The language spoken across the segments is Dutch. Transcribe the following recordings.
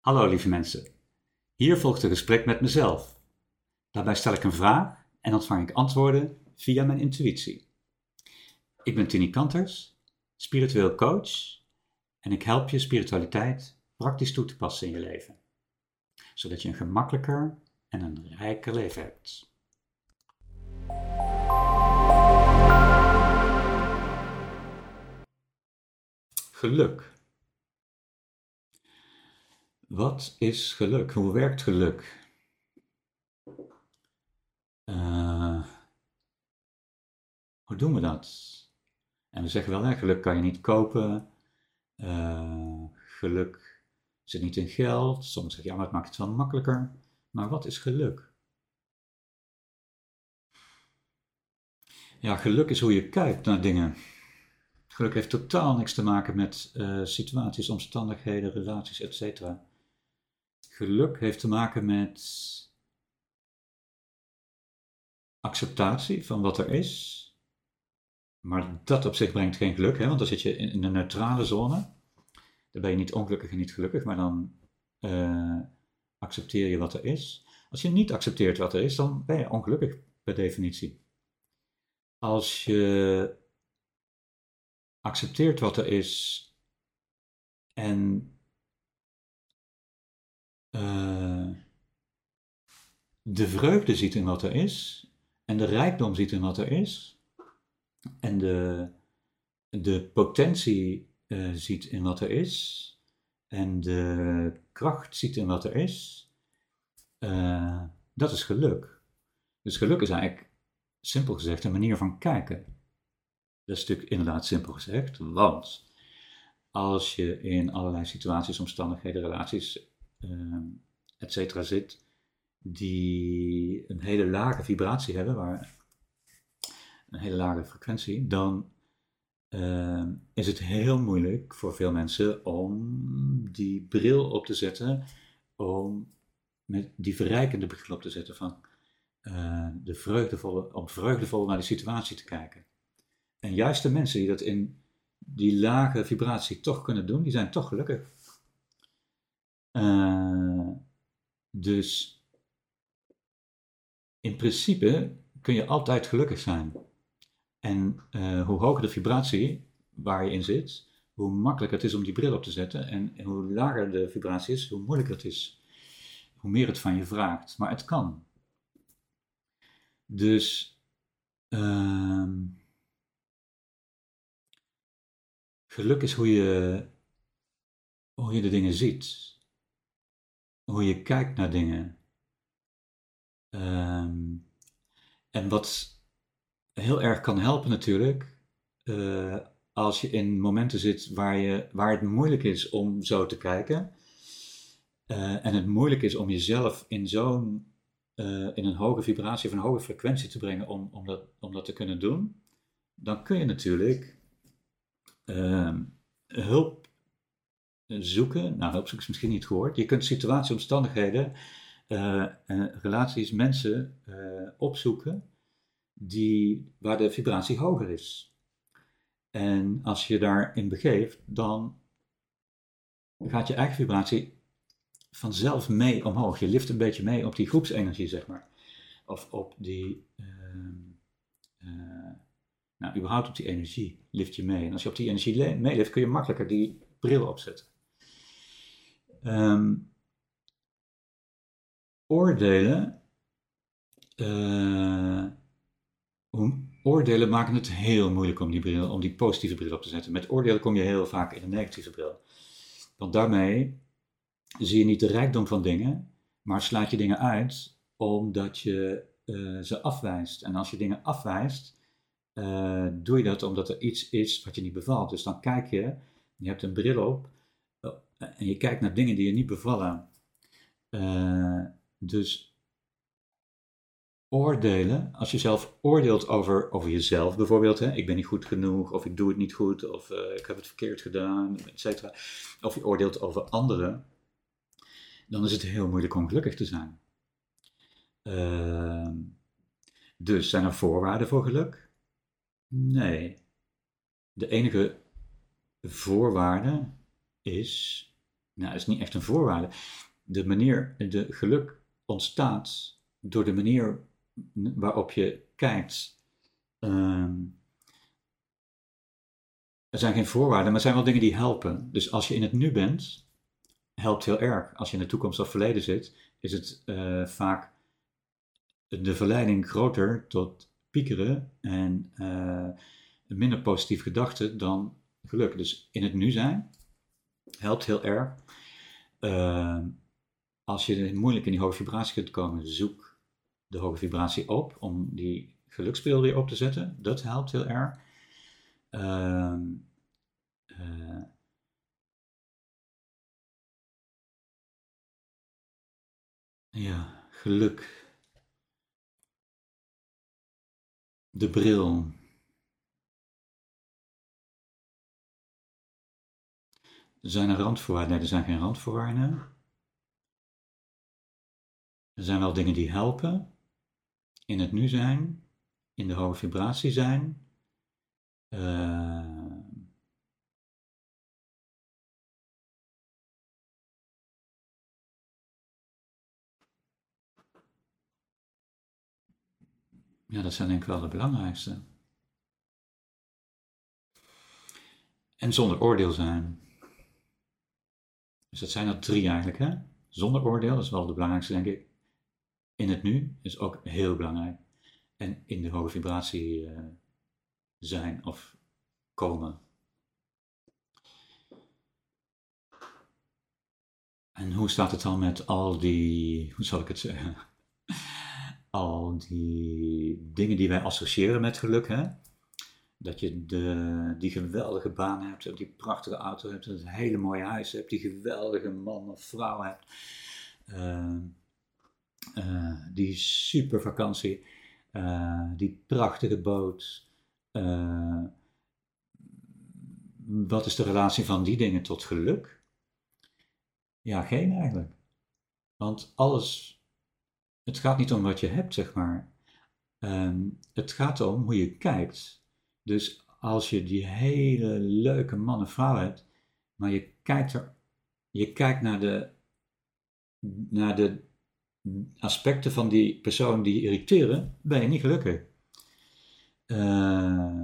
Hallo lieve mensen. Hier volgt een gesprek met mezelf. Daarbij stel ik een vraag en ontvang ik antwoorden via mijn intuïtie. Ik ben Tini Kanters, spiritueel coach en ik help je spiritualiteit praktisch toe te passen in je leven, zodat je een gemakkelijker en een rijker leven hebt. Geluk. Wat is geluk? Hoe werkt geluk? Uh, hoe doen we dat? En we zeggen wel, hè, geluk kan je niet kopen. Uh, geluk zit niet in geld. Soms zeg je, ja, maar het maakt het wel makkelijker. Maar wat is geluk? Ja, geluk is hoe je kijkt naar dingen. Geluk heeft totaal niks te maken met uh, situaties, omstandigheden, relaties, etc. Geluk heeft te maken met acceptatie van wat er is. Maar dat op zich brengt geen geluk, hè? want dan zit je in een neutrale zone. Dan ben je niet ongelukkig en niet gelukkig, maar dan uh, accepteer je wat er is. Als je niet accepteert wat er is, dan ben je ongelukkig per definitie. Als je accepteert wat er is en de vreugde ziet in wat er is en de rijkdom ziet in wat er is en de, de potentie uh, ziet in wat er is en de kracht ziet in wat er is, uh, dat is geluk. Dus geluk is eigenlijk, simpel gezegd, een manier van kijken. Dat is natuurlijk inderdaad simpel gezegd, want als je in allerlei situaties, omstandigheden, relaties uh, et cetera zit, die een hele lage vibratie hebben, waar, een hele lage frequentie, dan uh, is het heel moeilijk voor veel mensen om die bril op te zetten, om met die verrijkende bril op te zetten van uh, de vreugdevolle, om vreugdevol naar de situatie te kijken. En juist de mensen die dat in die lage vibratie toch kunnen doen, die zijn toch gelukkig. Uh, dus in principe kun je altijd gelukkig zijn. En uh, hoe hoger de vibratie waar je in zit, hoe makkelijker het is om die bril op te zetten. En, hoe lager de vibratie is, hoe moeilijker het is. Hoe meer het van je vraagt. Maar het kan. Dus. Uh, geluk is hoe je, hoe je de dingen ziet hoe je kijkt naar dingen. Um, en wat heel erg kan helpen natuurlijk, uh, als je in momenten zit waar, je, waar het moeilijk is om zo te kijken. Uh, en het moeilijk is om jezelf in zo'n, uh, in een hoge vibratie of een hoge frequentie te brengen om, om, dat, om dat te kunnen doen. Dan kun je natuurlijk ehm, hulp zoeken, nou hulp is misschien niet gehoord, je kunt situaties, omstandigheden, uh, relaties, mensen uh, opzoeken die, waar de vibratie hoger is. En als je daarin begeeft, dan gaat je eigen vibratie vanzelf mee omhoog. Je lift een beetje mee op die groepsenergie, zeg maar. Of op die, uh, nou überhaupt op die energie lift je mee. En als je op die energie meelift, kun je makkelijker die bril opzetten. Um, oordelen. Uh, oordelen maken het heel moeilijk om die, bril, om die positieve bril op te zetten. Met oordelen kom je heel vaak in een negatieve bril. Want daarmee zie je niet de rijkdom van dingen, maar slaat je dingen uit omdat je uh, ze afwijst. En als je dingen afwijst, uh, doe je dat omdat er iets is wat je niet bevalt. Dus dan kijk je, je hebt een bril op en je kijkt naar dingen die je niet bevallen. Uh, dus oordelen, als je zelf oordeelt over, over jezelf bijvoorbeeld, hè, ik ben niet goed genoeg, of ik doe het niet goed, of uh, ik heb het verkeerd gedaan, etc. Of je oordeelt over anderen, dan is het heel moeilijk om gelukkig te zijn. Uh, dus zijn er voorwaarden voor geluk? Nee. De enige voorwaarde is nou, is niet echt een voorwaarde. De manier, de geluk ontstaat door de manier waarop je kijkt. Ehm, er zijn geen voorwaarden, maar er zijn wel dingen die helpen. Dus als je in het nu bent, helpt heel erg. Als je in de toekomst of verleden zit, is het uh, vaak de verleiding groter tot piekeren en uh, minder positief gedachten dan geluk. Dus in het nu zijn helpt heel erg. Uh, als je moeilijk in die hoge vibratie kunt komen, zoek de hoge vibratie op om die gelukspeel weer op te zetten. Dat helpt heel erg. Uh, uh, ja, geluk. De bril. Zijn er randvoorwaarden? Nee, er zijn geen randvoorwaarden. Er zijn wel dingen die helpen. In het nu zijn, in de hoge vibratie zijn. Uh, ja, dat zijn denk ik wel de belangrijkste. En zonder oordeel zijn. Dus dat zijn er drie eigenlijk, hè? Zonder oordeel, dat is wel de belangrijkste, denk ik in het nu is ook heel belangrijk. En in de hoge vibratie uh, zijn of komen. En hoe staat het dan met al die, hoe zal ik het zeggen? Al die dingen die wij associëren met geluk, hè? Dat je de, die geweldige baan hebt, die prachtige auto hebt, dat hele mooie huis hebt, die geweldige man of vrouw hebt. Uh, uh, die super vakantie, uh, die prachtige boot. Uh, wat is de relatie van die dingen tot geluk? Ja, geen eigenlijk. Want alles, het gaat niet om wat je hebt, zeg maar. Um, het gaat om hoe je kijkt. Dus als je die hele leuke man of vrouw hebt, maar je kijkt, er, je kijkt naar de, naar de aspecten van die persoon die irriteren, ben je niet gelukkig. Uh,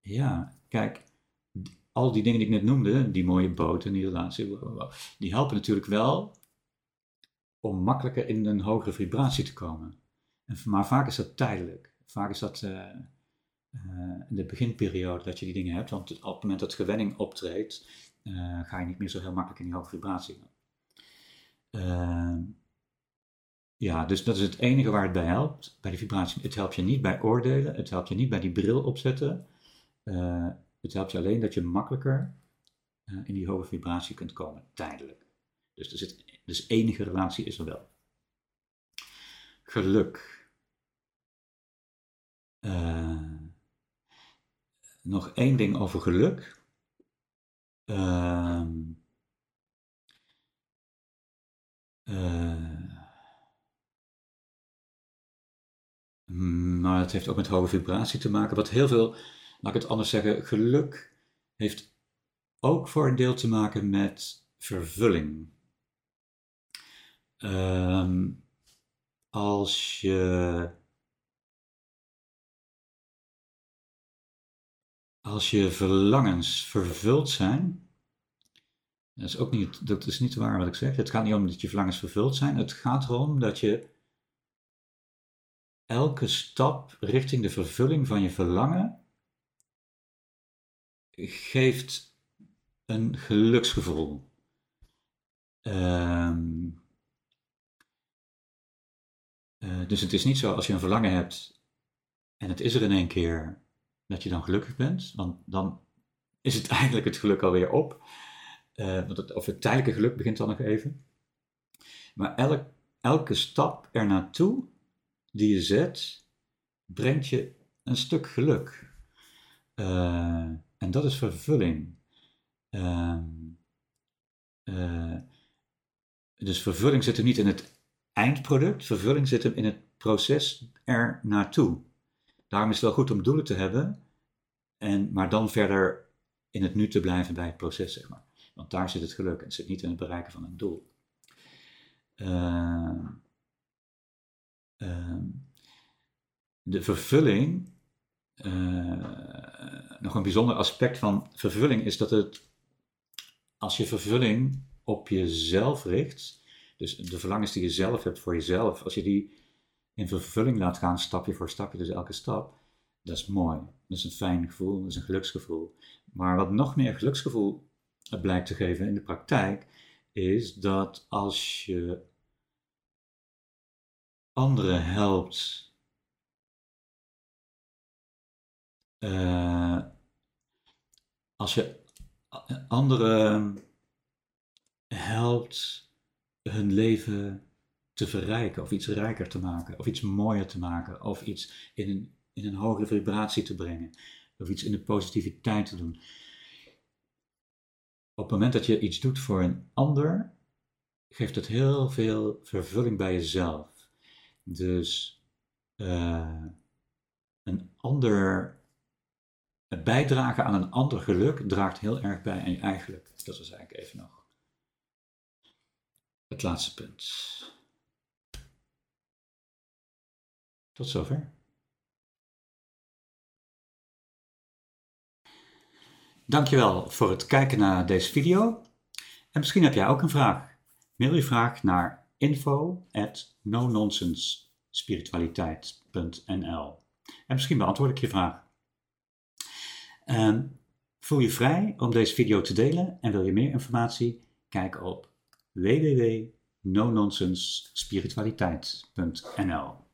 ja, kijk, al die dingen die ik net noemde, die mooie boten, die relatie, die helpen natuurlijk wel om makkelijker in een hogere vibratie te komen. Maar vaak is dat tijdelijk. Vaak is dat uh, uh, in de beginperiode dat je die dingen hebt, want op het moment dat gewenning optreedt, ga je niet meer zo heel makkelijk in die hoge vibratie. Ja, dus dat is het enige waar het bij helpt, bij de vibratie. Het helpt je niet bij oordelen, het helpt je niet bij die bril opzetten. Uh, het helpt je alleen dat je makkelijker uh, in die hoge vibratie kunt komen, tijdelijk. Dus, er zit, dus enige relatie is er wel. Geluk. Uh, nog één ding over geluk. Uh, Maar het heeft ook met hoge vibratie te maken. Wat heel veel, laat ik het anders zeggen, geluk heeft ook voor een deel te maken met vervulling. Um, als je. Als je verlangens vervuld zijn. Dat is ook niet, dat is niet waar wat ik zeg. Het gaat niet om dat je verlangens vervuld zijn. Het gaat erom dat je elke stap richting de vervulling van je verlangen geeft een geluksgevoel. Um, uh, dus het is niet zo als je een verlangen hebt en het is er in één keer dat je dan gelukkig bent, want dan is het eigenlijk het geluk alweer op. Uh, want het, of het tijdelijke geluk begint dan nog even. Maar elk, elke stap ernaartoe die je zet, brengt je een stuk geluk. Uh, en dat is vervulling. Uh, uh, dus vervulling zit hem niet in het eindproduct, vervulling zit hem in het proces er naartoe. Daarom is het wel goed om doelen te hebben, en, maar dan verder in het nu te blijven bij het proces, zeg maar. Want daar zit het geluk. Het zit niet in het bereiken van een doel. Uh, de vervulling, uh, nog een bijzonder aspect van vervulling is dat het, als je vervulling op jezelf richt, dus de verlangens die je zelf hebt voor jezelf, als je die in vervulling laat gaan, stapje voor stapje, dus elke stap, dat is mooi. Dat is een fijn gevoel, dat is een geluksgevoel. Maar wat nog meer geluksgevoel blijkt te geven in de praktijk, is dat als je anderen helpt uh, als je anderen helpt hun leven te verrijken, of iets rijker te maken, of iets mooier te maken, of iets in een, in een hogere vibratie te brengen, of iets in de positiviteit te doen. Op het moment dat je iets doet voor een ander, geeft het heel veel vervulling bij jezelf. Dus uh, een ander het bijdragen aan een ander geluk draagt heel erg bij aan je Dat was eigenlijk even nog het laatste punt. Tot zover. Dankjewel voor het kijken naar deze video. En misschien heb jij ook een vraag. Mail je vraag naar info at En misschien beantwoord ik je vraag. Um, voel je vrij om deze video te delen en wil je meer informatie? Kijk op www.nononsensespiritualiteit.nl